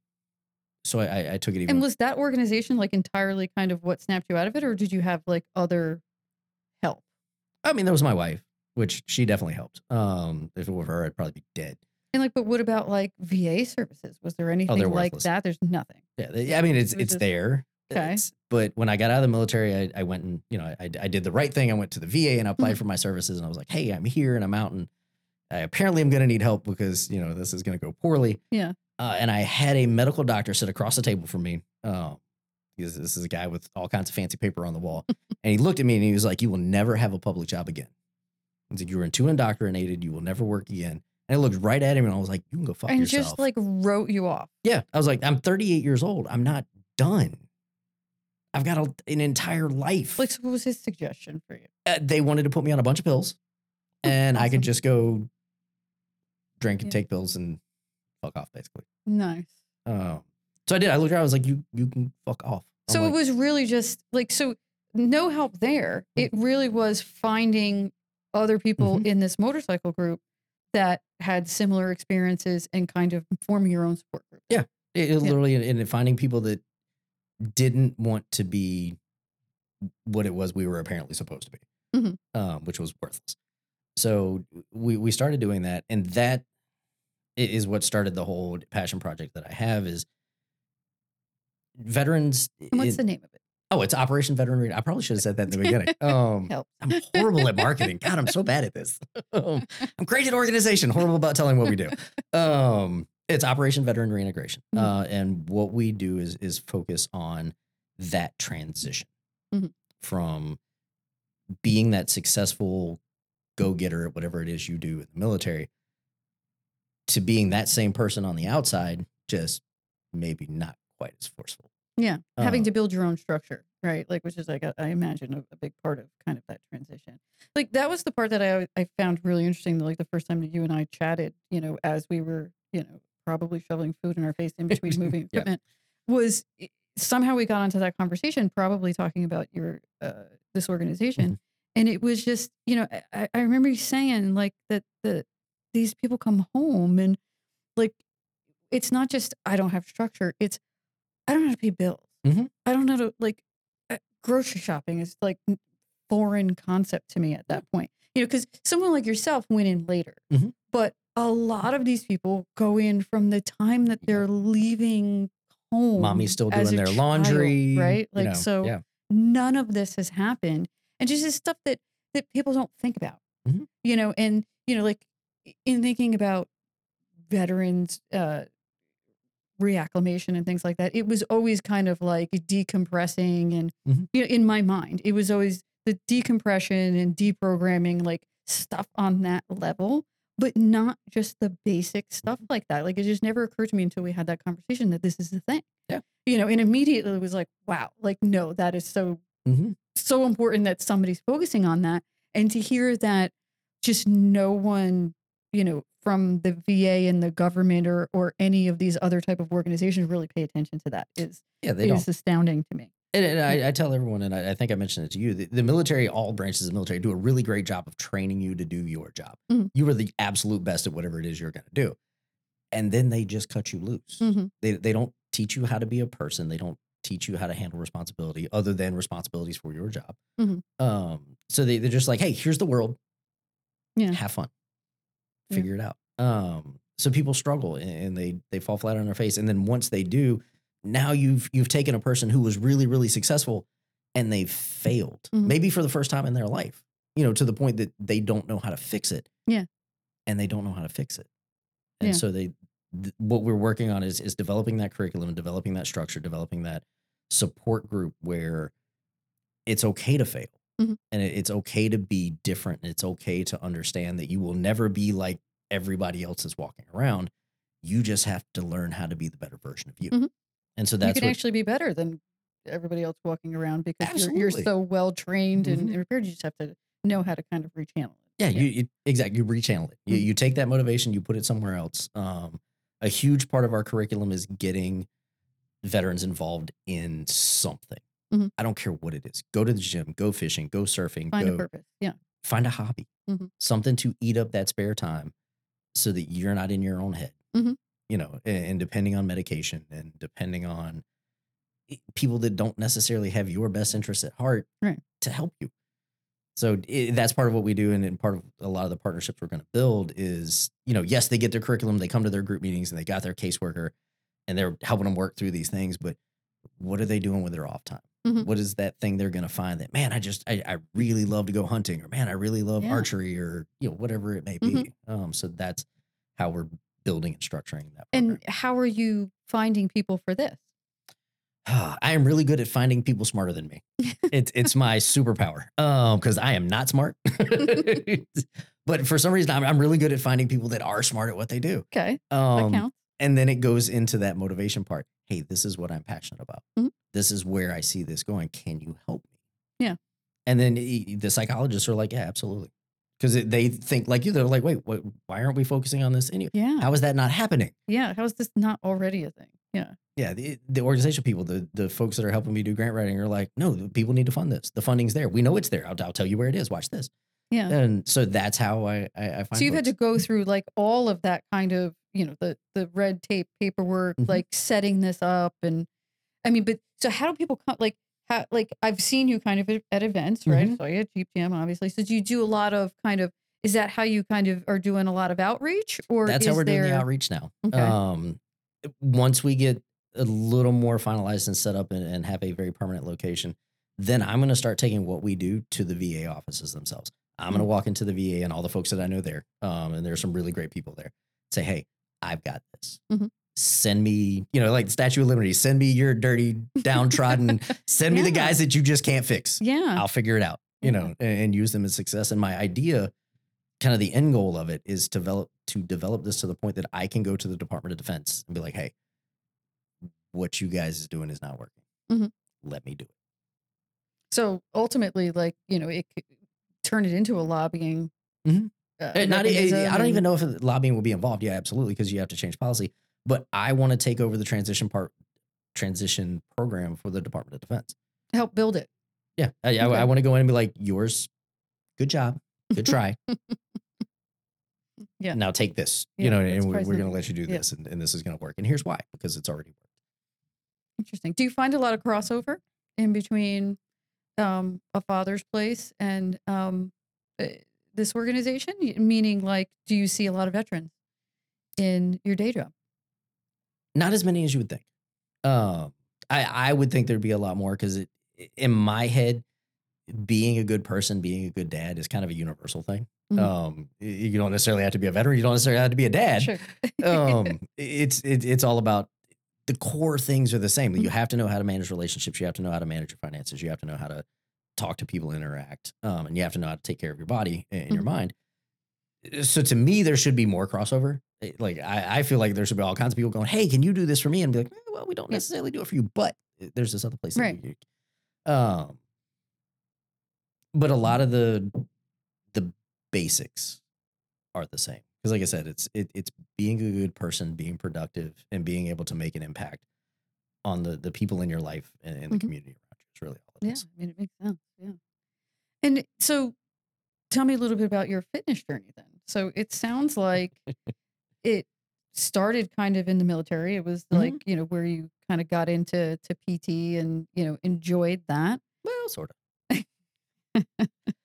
So I, I, I took it even. And was that organization like entirely kind of what snapped you out of it, or did you have like other help? I mean, that was my wife, which she definitely helped. Um, if it were her, I'd probably be dead. And like, but what about like VA services? Was there anything like Oh, that? There's nothing. Yeah, they- I mean it's It it's just- there. Okay. It's- but when I got out of the military, I, I went and you know I, I did the right thing. I went to the VA and I applied Mhm. for my services, and I was like, hey, I'm here and I'm out, and I apparently I'm going to need help because you know this is going to go poorly. Yeah. Uh, and I had a medical doctor sit across the table from me. Um, because this is a guy with all kinds of fancy paper on the wall, and he looked at me and he was like, "You will never have a public job again." He's like, "You were too indoctrinated. You will never work again." And I looked right at him and I was like, "You can go fuck and yourself." And just like wrote you off. Yeah, I was like, I'm 38 years old. I'm not done. I've got a, an entire life. Like, so what was his suggestion for you? Uh, they wanted to put me on a bunch of pills, and I could just go drink and Yeah. take pills and fuck off, basically. Nice. Um, so I did. I looked around. I was like, you you can fuck off. I'm So like, it was really just like so no help there. Mm. It really was finding other people Mhm. in this motorcycle group that had similar experiences and kind of forming your own support group. it, it literally in, in finding people that didn't want to be what it was we were apparently supposed to be, Mhm. um, which was worthless. So we we started doing that, and that is what started the whole passion project that I have. Is veterans? And what's it- the name of it? Oh, it's Operation Veteran Read. I probably should have said that in the beginning. Um, I'm horrible at marketing. God, I'm so bad at this. Um, I'm great at organization, horrible about telling what we do. Um, it's Operation Veteran Reintegration. Mhm. Uh, and what we do is is focus on that transition Mhm. from being that successful go-getter at whatever it is you do in the military to being that same person on the outside, just maybe not quite as forceful. Yeah. Having Uh, to build your own structure, right? Like, which is like, a, I imagine a, a big part of kind of that transition. Like, that was the part that I, I found really interesting. Like, the first time that you and I chatted, you know, as we were, you know, probably shoveling food in our face in between moving Yeah. equipment, was somehow we got onto that conversation, probably talking about your, uh, this organization. Mhm. And it was just, you know, I, I remember you saying like that, the, these people come home and like, it's not just, I don't have structure. It's, I don't know how to pay bills. Mhm. I don't know how to like uh, grocery shopping is like foreign concept to me at that point. You know, because someone like yourself went in later, Mhm. but a lot of these people go in from the time that they're leaving home. Mommy's still doing their child, laundry, right? you Like know, so, yeah. none of this has happened, and just this stuff that that people don't think about. Mhm. You know, and you know, like in thinking about veterans uh reacclimation and things like that it was always kind of like decompressing and Mhm. you know in my mind it was always the decompression and deprogramming like stuff on that level but not just the basic stuff like that like it just never occurred to me until we had that conversation that this is the thing Yeah. you know and immediately it was like wow like no that is so Mhm. so important that somebody's focusing on that and to hear that just no one you know from the VA and the government or or any of these other type of organizations really pay attention to that is Yeah, they don't. is astounding to me. And, and I, I tell everyone, and I, I think I mentioned it to you, the, the military, all branches of the military do a really great job of training you to do your job. Mhm. You are the absolute best at whatever it is you're going to do. And then they just cut you loose. Mhm. They, they don't teach you how to be a person. They don't teach you how to handle responsibility other than responsibilities for your job. Mhm. Um, so they, they're just like, hey, here's the world. Yeah. Have fun. Yeah. Figure it out. Um, so people struggle and, they they fall flat on their face. And then once they do, now you've you've taken a person who was really, really successful and they've failed. Mhm. Maybe for the first time in their life, you know, to the point that they don't know how to fix it. Yeah. And they don't know how to fix it. And Yeah. so they th- what we're working on is is developing that curriculum, developing that structure, developing that support group where it's okay to fail Mhm. and it- it's okay to be different it's okay to understand that you will never be like everybody else is walking around you just have to learn how to be the better version of you Mhm. and so that's you can what actually be better than everybody else walking around because you're, you're so well trained and, Mhm. and prepared. You just have to know how to kind of rechannel it. yeah, you, you exactly you rechannel it you, Mhm. you take that motivation you put it somewhere else um, a huge part of our curriculum is getting veterans involved in something Mhm. i don't care what it is go to the gym go fishing go surfing Find go a purpose. Yeah. find a hobby, Mhm. something to eat up that spare time so that you're not in your own head. Mhm. You know, and, and depending on medication and depending on people that don't necessarily have your best interests at heart Right. to help you. So i that's part of what we do. And, and part of a lot of the partnerships we're going to build is, you know, yes, they get their curriculum, they come to their group meetings and they got their caseworker and they're helping them work through these things. But what are they doing with their off time? Mhm. What is that thing they're going to find that, man, I just, I, I really love to go hunting or man, I really love Yeah. archery or, you know, whatever it may be. Mhm. Um, so that's how we're building and structuring that. And how are you finding people for this? I am really good at finding people smarter than me. It's it's my superpower. Um, because I am not smart. but for some reason, I'm, I'm really good at finding people that are smart at what they do. Okay. Um, and then it goes into that motivation part. Hey, this is what I'm passionate about. Mhm. This is where I see this going. Can you help me? Yeah. And then the psychologists are like, yeah, absolutely. Because they think like you, they're like, wait, what, why aren't we focusing on this anyway? Yeah. How is that not happening? yeah. How is this not already a thing? Yeah. Yeah, the, the organizational people, the the folks that are helping me do grant writing are like, no, the people need to fund this. The funding's there. We know it's there. I'll, I'll tell you where it is. Watch this. Yeah. And so that's how I I, I find. So you've had to go through like all of that kind of, you know, the the red tape paperwork, Mhm. like setting this up and I mean, but so how do people come like how like I've seen you kind of at, events, right? Mhm. So you at Jeep Jam, obviously. So do you do a lot of kind of is that how you kind of are doing a lot of outreach or That's how we're doing the there- outreach now. Okay. Um, once we get a little more finalized and set up and, and have a very permanent location, then I'm going to start taking what we do to the VA offices themselves. I'm going to Mm. walk into the VA and all the folks that I know there, um, and there's some really great people there. Say, hey, I've got this. Mhm. Send me, you know, like the Statue of Liberty. Send me your dirty, downtrodden. send me the guys that you just can't fix. Yeah. I'll figure it out, you Yeah. know, and, and use them as success. And my idea, kind of the end goal of it, is to develop to develop this to the point that I can go to the Department of Defense and be like, hey, what you guys is doing is not working. Mhm. Let me do it. So ultimately, like, you know, it could turn it into a lobbying. Mhm. uh, Uh, not, I don't even know if lobbying will be involved. Yeah, absolutely, because you have to change policy. But I want to take over the transition part, transition program for the Department of Defense. help build it. Yeah, I, I, Okay. I want to go in and be like, yours, good job, good try. Yeah. Now take this, Yeah, you know, and we're, we're going to let you do Yeah. this, and, and this is going to work. And here's why: because it's already worked. Interesting. Do you find a lot of crossover in between um, a father's place and um, uh, this organization? Meaning, like, do you see a lot of veterans in your day job? Not as many as you would think. Um, I I would think there'd be a lot more because it in my head, being a good person, being a good dad is kind of a universal thing. Mhm. Um, you don't necessarily have to be a veteran. You don't necessarily have to be a dad. Sure. um, it's it, it's all about the core things are the same. You Mhm. have to know how to manage relationships. You have to know how to manage your finances. You have to know how to talk to people, interact, um, and you have to know how to take care of your body and your Mhm. mind. So to me, there should be more crossover. Eh, Like I, I feel like there should be all kinds of people going, "Hey, can you do this for me?" And be like, "Eh, "Well, we don't necessarily do it for you, but eh, there's this other place." that Right. do." Um, but a lot of the the basics are the same. Because like I said, it's it, it's being a good person, being productive, and being able to make an impact on the the people in your life and, and the Mhm. community around you. It's really all it Yeah, is. I mean, it makes sense. Yeah. And so tell me a little bit about your fitness journey then. So it sounds like it started kind of in the military. It was Mhm. like, you know, where you kind of got into to PT and, you know, enjoyed that. Well, sort of.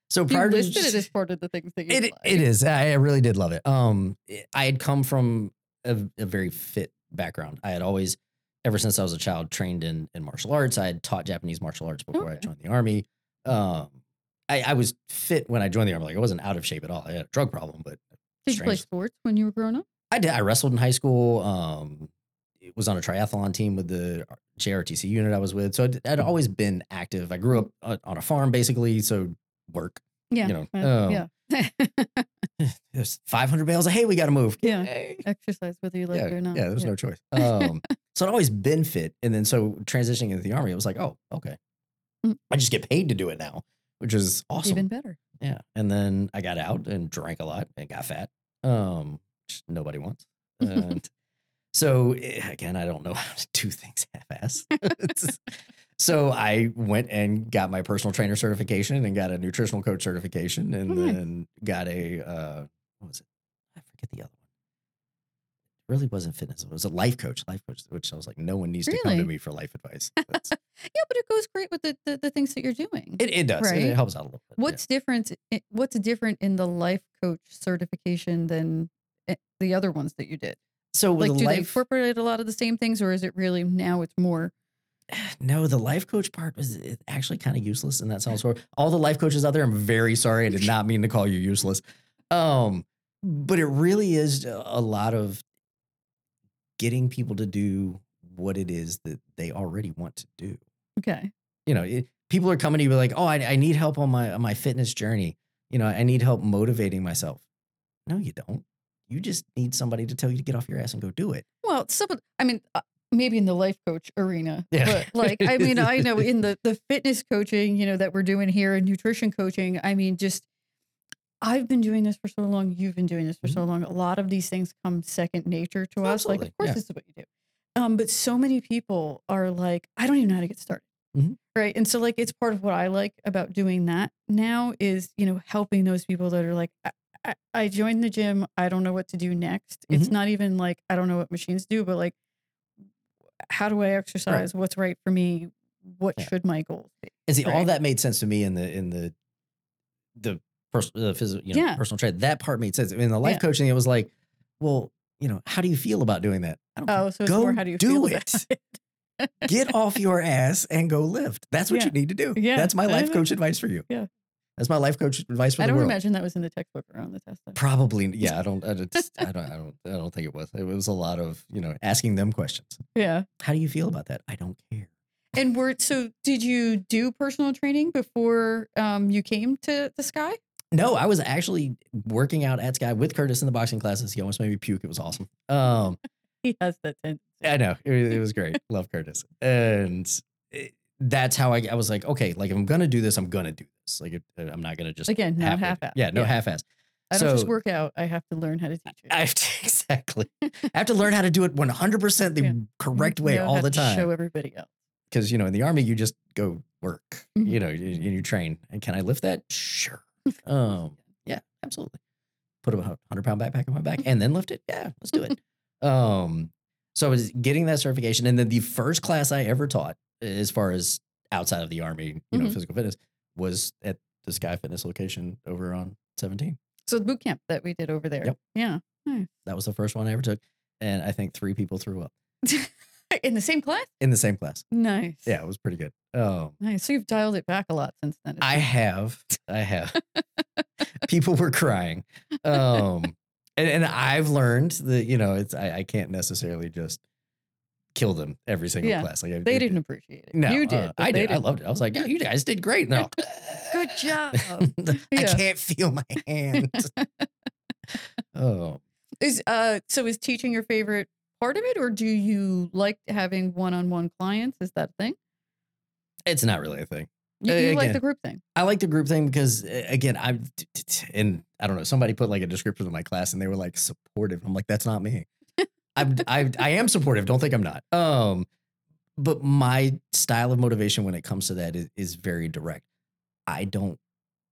so You to listed it as part of the things that you it, like. it is. I I really did love it. Um, I had come from a, a very fit background. I had always, ever since I was a child, trained in in martial arts. I had taught Japanese martial arts before I joined the army. Um, I, I was fit when I joined the army. Like I wasn't out of shape at all. I had a drug problem, but Did you play sports when you were growing up? I did. I wrestled in high school. Um, it was on a triathlon team with the JRTC unit I was with. So I'd, I'd always been active. I grew up on a farm, basically. So work. Yeah. You know, uh, um, yeah. There's 500 bales of hay we got to move. Yeah. Yay. Exercise whether you like yeah, it or not. yeah, there's no choice. Um, so I'd always been fit, and then so transitioning into the army, it was like, oh, okay, Mm. I just get paid to do it now, which is awesome. Even better. yeah, and then I got out and drank a lot and got fat, um, which nobody wants. And so eh, again, I don't know how to do things half-ass. So I went and got my personal trainer certification and got a nutritional coach certification, and Oh, then got a uh, what was it? I forget the other one. Really wasn't fitness. It was a life coach, life coach, which I was like, no one needs to come to me for life advice. Yeah, but it goes great with the, the, the things that you're doing. it, it does. It- It, helps out a little bit. yeah. What's different? What's different in the life coach certification than the other ones that you did? so with Like, the do they incorporate a lot of the same things, or is it really now it's more? No, the life coach part was actually kind of useless, and that sounds horrible. All the life coaches out there, I'm very sorry. I did not mean to call you useless. Um, but it really is a lot of getting people to do what it is that they already want to do. Okay. You know, it, people are coming to you like, "Oh, I, I need help on my on my fitness journey. You know, I need help motivating myself." No, you don't. You just need somebody to tell you to get off your ass and go do it. Well, some I mean, uh, maybe in the life coach arena, Yeah. but like, I mean, I know in the the fitness coaching, you know, that we're doing here and nutrition coaching, I mean, just I've been doing this for so long. You've been doing this for so long. A lot of these things come second nature to us. Like, of course, yeah. this is what you do. Um, but so many people are like, I don't even know how to get started. Mhm. Right. And so like it's part of what I like about doing that now is, you know, helping those people that are like, I, I, I joined the gym. I don't know what to do next. It's Mhm. not even like I don't know what machines do, but like how do I exercise? What's right for me? What Yeah. should my goals be? And see, all Right. that made sense to me in the in the the personal, the physical, you know, Yeah. personal trade. That part made sense. I mean, the life Yeah. coaching, it was like, well, you know, how do you feel about doing that? I don't. Oh, so it's go more how do you do it. it? Get off your ass and go lift. That's what Yeah. you need to do. Yeah, That's my life coach advice for you. Yeah. That's my life coach advice for you. I the don't imagine that was in the textbook around the test. Probably, yeah. I don't, I don't, I don't, I don't, I don't think it was. It was a lot of, you know, asking them questions. Yeah. How do you feel about that? I don't care. And were so did you do personal training before um, you came to the Sky? No, I was actually working out at Sky with Curtis in the boxing classes. He almost made me puke. It was awesome. Um, He has that tendency. I know it, was- it was great. Love Curtis, and it, that's how I, I was like, okay, like if I'm gonna do this, I'm gonna do this. Like it, I'm not gonna just Again, not half half-ass. Yeah, no Yeah. half-ass. I don't just work out. I have to learn how to teach it. I have to, exactly. I have to learn how to do it 100 percent the Yeah. correct way all the time. Show everybody else. Because you know, in the army, you just go work. Mhm. You know, you, you train. And can I lift that? Sure. Um, yeah, absolutely. Put a hundred pound backpack on my back and then lift it. Yeah, let's do it. um, so I was getting that certification, and then the first class I ever taught, as far as outside of the army, you know, Mhm. physical fitness, was at the Sky Fitness location over on 17. So the boot camp that we did over there. Yep. Yeah. That was the first one I ever took, and I think three people threw up In the same class? in the same class. Nice. Yeah, it was pretty good. Um, Nice. So you've dialed it back a lot since then. I have. I have. People were crying. Um and, and I've learned that, you know, it's I, I can't necessarily just kill them every single Yeah, class. Like I- They it- didn't appreciate it. No, you did. uh, I did. I loved it. I was like, yeah, you guys did great. No. Good job. I Yeah. can't feel my hands. oh. Is uh so is teaching your favorite part of it, or do you like having one-on-one clients? Is that a thing? It's not really a thing. You, you like the group thing. I like the group thing because uh, again, I'm and I don't know. Somebody put like a description of my class, and they were like supportive. I'm like, that's not me. I'm I I am supportive. Don't think I'm not. Um, but my style of motivation when it comes to that is, is very direct. I don't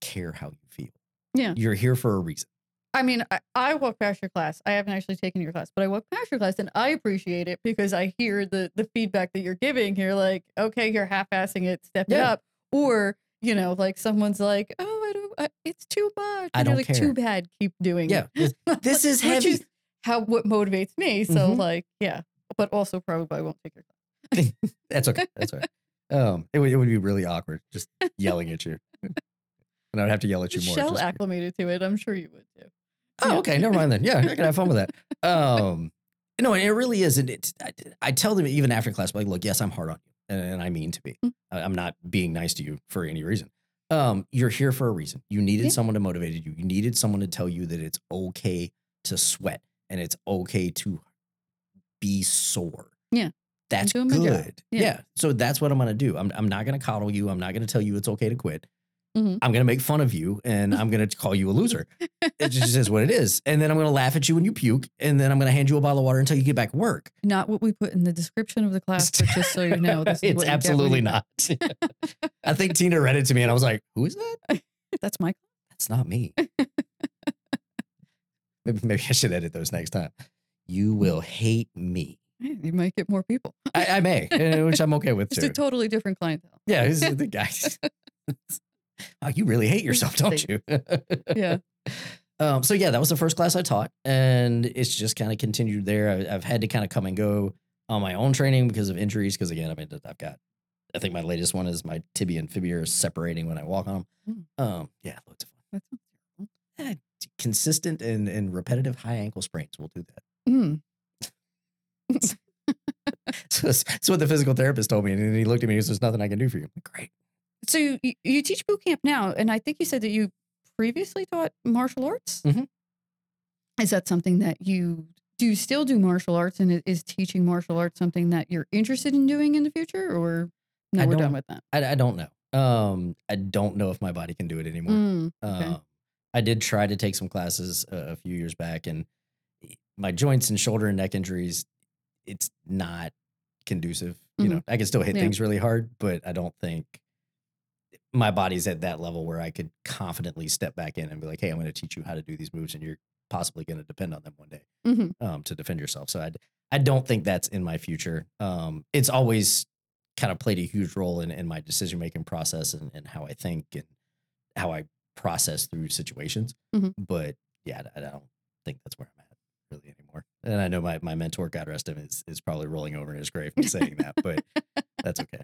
care how you feel. Yeah. you're here for a reason. I mean, I, I walk past your class. I haven't actually taken your class, but I walk past your class and I appreciate it because I hear the the feedback that you're giving. You're like, okay, you're half-assing it, step it Yeah. up, or you know, like someone's like, oh, I don't, I, it's too much. I and don't like, care. too bad, keep doing Yeah, it. this, this is Which heavy. is how what motivates me. So Mhm. like, yeah, but also probably I won't take your class. That's okay. That's all right. Um, it would it would be really awkward just yelling at you, and I'd have to yell at you more. Shell just- acclimated to it. I'm sure you would too. Oh, okay. Never mind then. Yeah, I can have fun with that. Um, no, and it really is. And it's, I, I tell them even after class, like, look, yes, I'm hard on you, and, and I mean to be. Mm. I'm not being nice to you for any reason. Um, you're here for a reason. You needed Yeah. someone to motivate you. You needed someone to tell you that it's okay to sweat and it's okay to be sore. Yeah. That's doing my job. good. Yeah. Yeah. So that's what I'm going to do. I'm, I'm not going to coddle you. I'm not going to tell you it's okay to quit. Mhm. I'm going to make fun of you and I'm going to call you a loser. It just is what it is. And then I'm going to laugh at you when you puke. And then I'm going to hand you a bottle of water until you get back to work. Not what we put in the description of the class, but just so you know, this is it's what you get when absolutely not. I think Tina read it to me and I was like, who is that? That's my. That's not me. maybe, maybe I should edit those next time. You will hate me. You might get more people. I, I may, eh, which I'm okay with It's too. a totally different clientele. yeah, the guy. Oh, you really hate yourself, don't you? Yeah. Um, so yeah, that was the first class I taught, and it's just kind of continued there. I, I've had to kind of come and go on my own training because of injuries. Because again, I mean, I've got, I think my latest one is my tibia and fibula separating when I walk on them. Um, yeah, loads of fun. That sounds terrible. T- consistent and, and repetitive high ankle sprains will do that. Mm. So that's, that's what the physical therapist told me, and he looked at me and he says, "There's nothing I can do for you." I'm like, Great. So you, you- teach boot camp now, and I think you said that you previously taught martial arts. Mhm. Is that something that you do? You still do martial arts, and is teaching martial arts something that you're interested in doing in the future, or no? I we're done with that. I, I don't know. Um, I don't know if my body can do it anymore. Mm, okay. Um, I did try to take some classes a, a few years back, and my joints and shoulder and neck injuries, it's not conducive. You know, I can still hit Mm-hmm. Yeah. things really hard, but I don't think my body's at that level where I could confidently step back in and be like, "Hey, I'm going to teach you how to do these moves, and you're possibly going to depend on them one day Mhm. um, to defend yourself." So I, I don't think that's in my future. Um, it's always kind of played a huge role in, in my decision making process and, and how I think and how I process through situations. Mhm. But yeah, I, I don't think that's where I'm at really anymore. And I know my, my mentor, God rest him, is, is probably rolling over in his grave and saying that, but that's okay.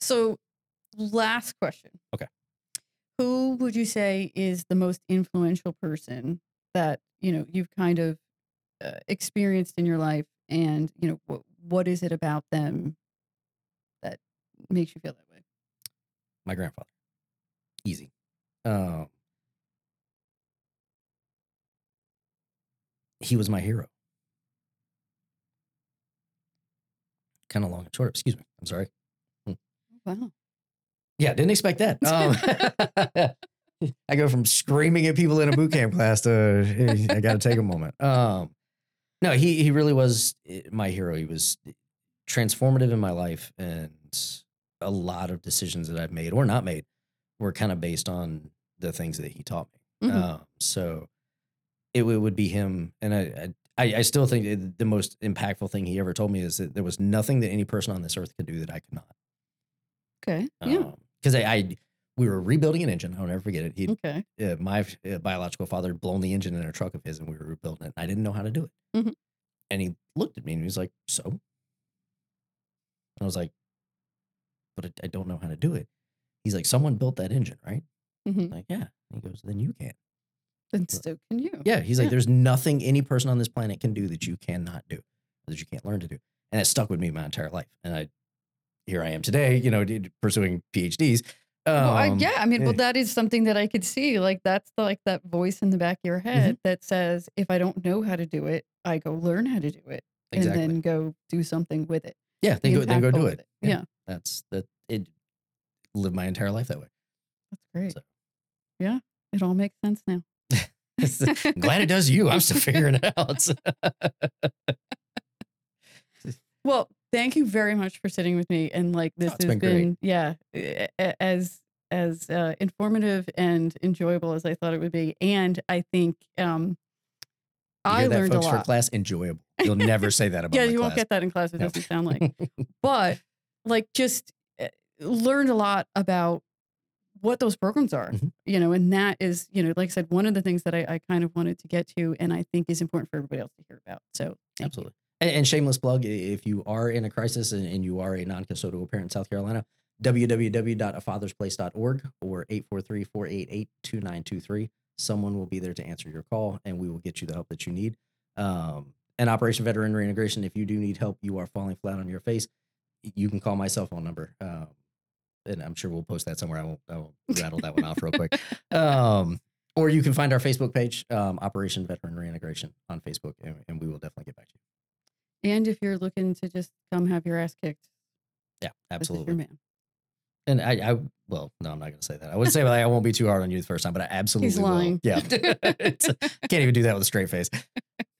So, last question. Okay. Who would you say is the most influential person that you know you've kind of uh, experienced in your life, and you know what what is it about them that makes you feel that way? My grandfather, easy. Um, he was my hero. Kind of long and short. Excuse me. I'm sorry. Wow. Yeah, didn't expect that. Um, I go from screaming at people in a boot camp class to I got to take a moment. Um, no, he he really was eh, my hero. He was transformative in my life, and a lot of decisions that I've made or not made were kind of based on the things that he taught me. Mhm. Um, so it, w- would be him, and I, I I still think the most impactful thing he ever told me is that there was nothing that any person on this earth could do that I could not. Okay. Yeah. Because I, I, we were rebuilding an engine. I'll never forget it. He, okay. uh, my uh, biological father had blown the engine in a truck of his, and we were rebuilding it. I didn't know how to do it. Mhm. And he looked at me and he was like, "So?" And I was like, "But I, I don't know how to do it." He's like, "Someone built that engine, right?" hmm like, "Yeah." He goes, "Then you can." And so can you? Yeah. He's like, "There's nothing any person on this planet can do that you cannot do, that you can't learn to do." And it stuck with me my entire life. And I, here I am today, you know, pursuing PhDs. Well, I, Um, yeah, I mean, well, eh. that is something that I could see. Like that's the, like that voice in the back of your Mm-hmm. head that says, "If I don't know how to do it, I go learn how to do it, Exactly. and then go do something with it." Yeah, then go then go do with it. Yeah. That's that it lived my entire life that way. That's great. So. Yeah, it all makes sense now. I'm glad it does you. I'm still figuring it out. Well, thank you very much for sitting with me and like this it's has been been, yeah as as uh, informative and enjoyable as I thought it would be, and I think um, I that, learned folks, a for lot. class? Enjoyable. You'll never say that about yeah, you won't get that in class. It No. doesn't sound like, but like just uh, learned a lot about what those programs are, Mhm. you know, and that is, you know, like I said, one of the things that I, I kind of wanted to get to, and I think is important for everybody else to hear about. So, thank you. And, and shameless plug if you are in a crisis and, and you are a non custodial parent in South Carolina, www.afathersplace.org or 843 488 2923. Someone will be there to answer your call and we will get you the help that you need. Um, and Operation Veteran Reintegration, if you do need help, you are falling flat on your face, you can call my cell phone number. Um, and I'm sure we'll post that somewhere. I won't, I won't rattle that one off real quick. Um, or you can find our Facebook page, um, Operation Veteran Reintegration on Facebook, and, and we will definitely get back to you. And if you're looking to just come have your ass kicked, Yeah, absolutely. your man. And I, I, well, no, I'm not going to say that. I would say like, I won't be too hard on you the first time, but I absolutely will. lying. Yeah, I can't even do that with a straight face.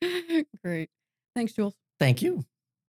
Great. Thanks, Jules. Thank you.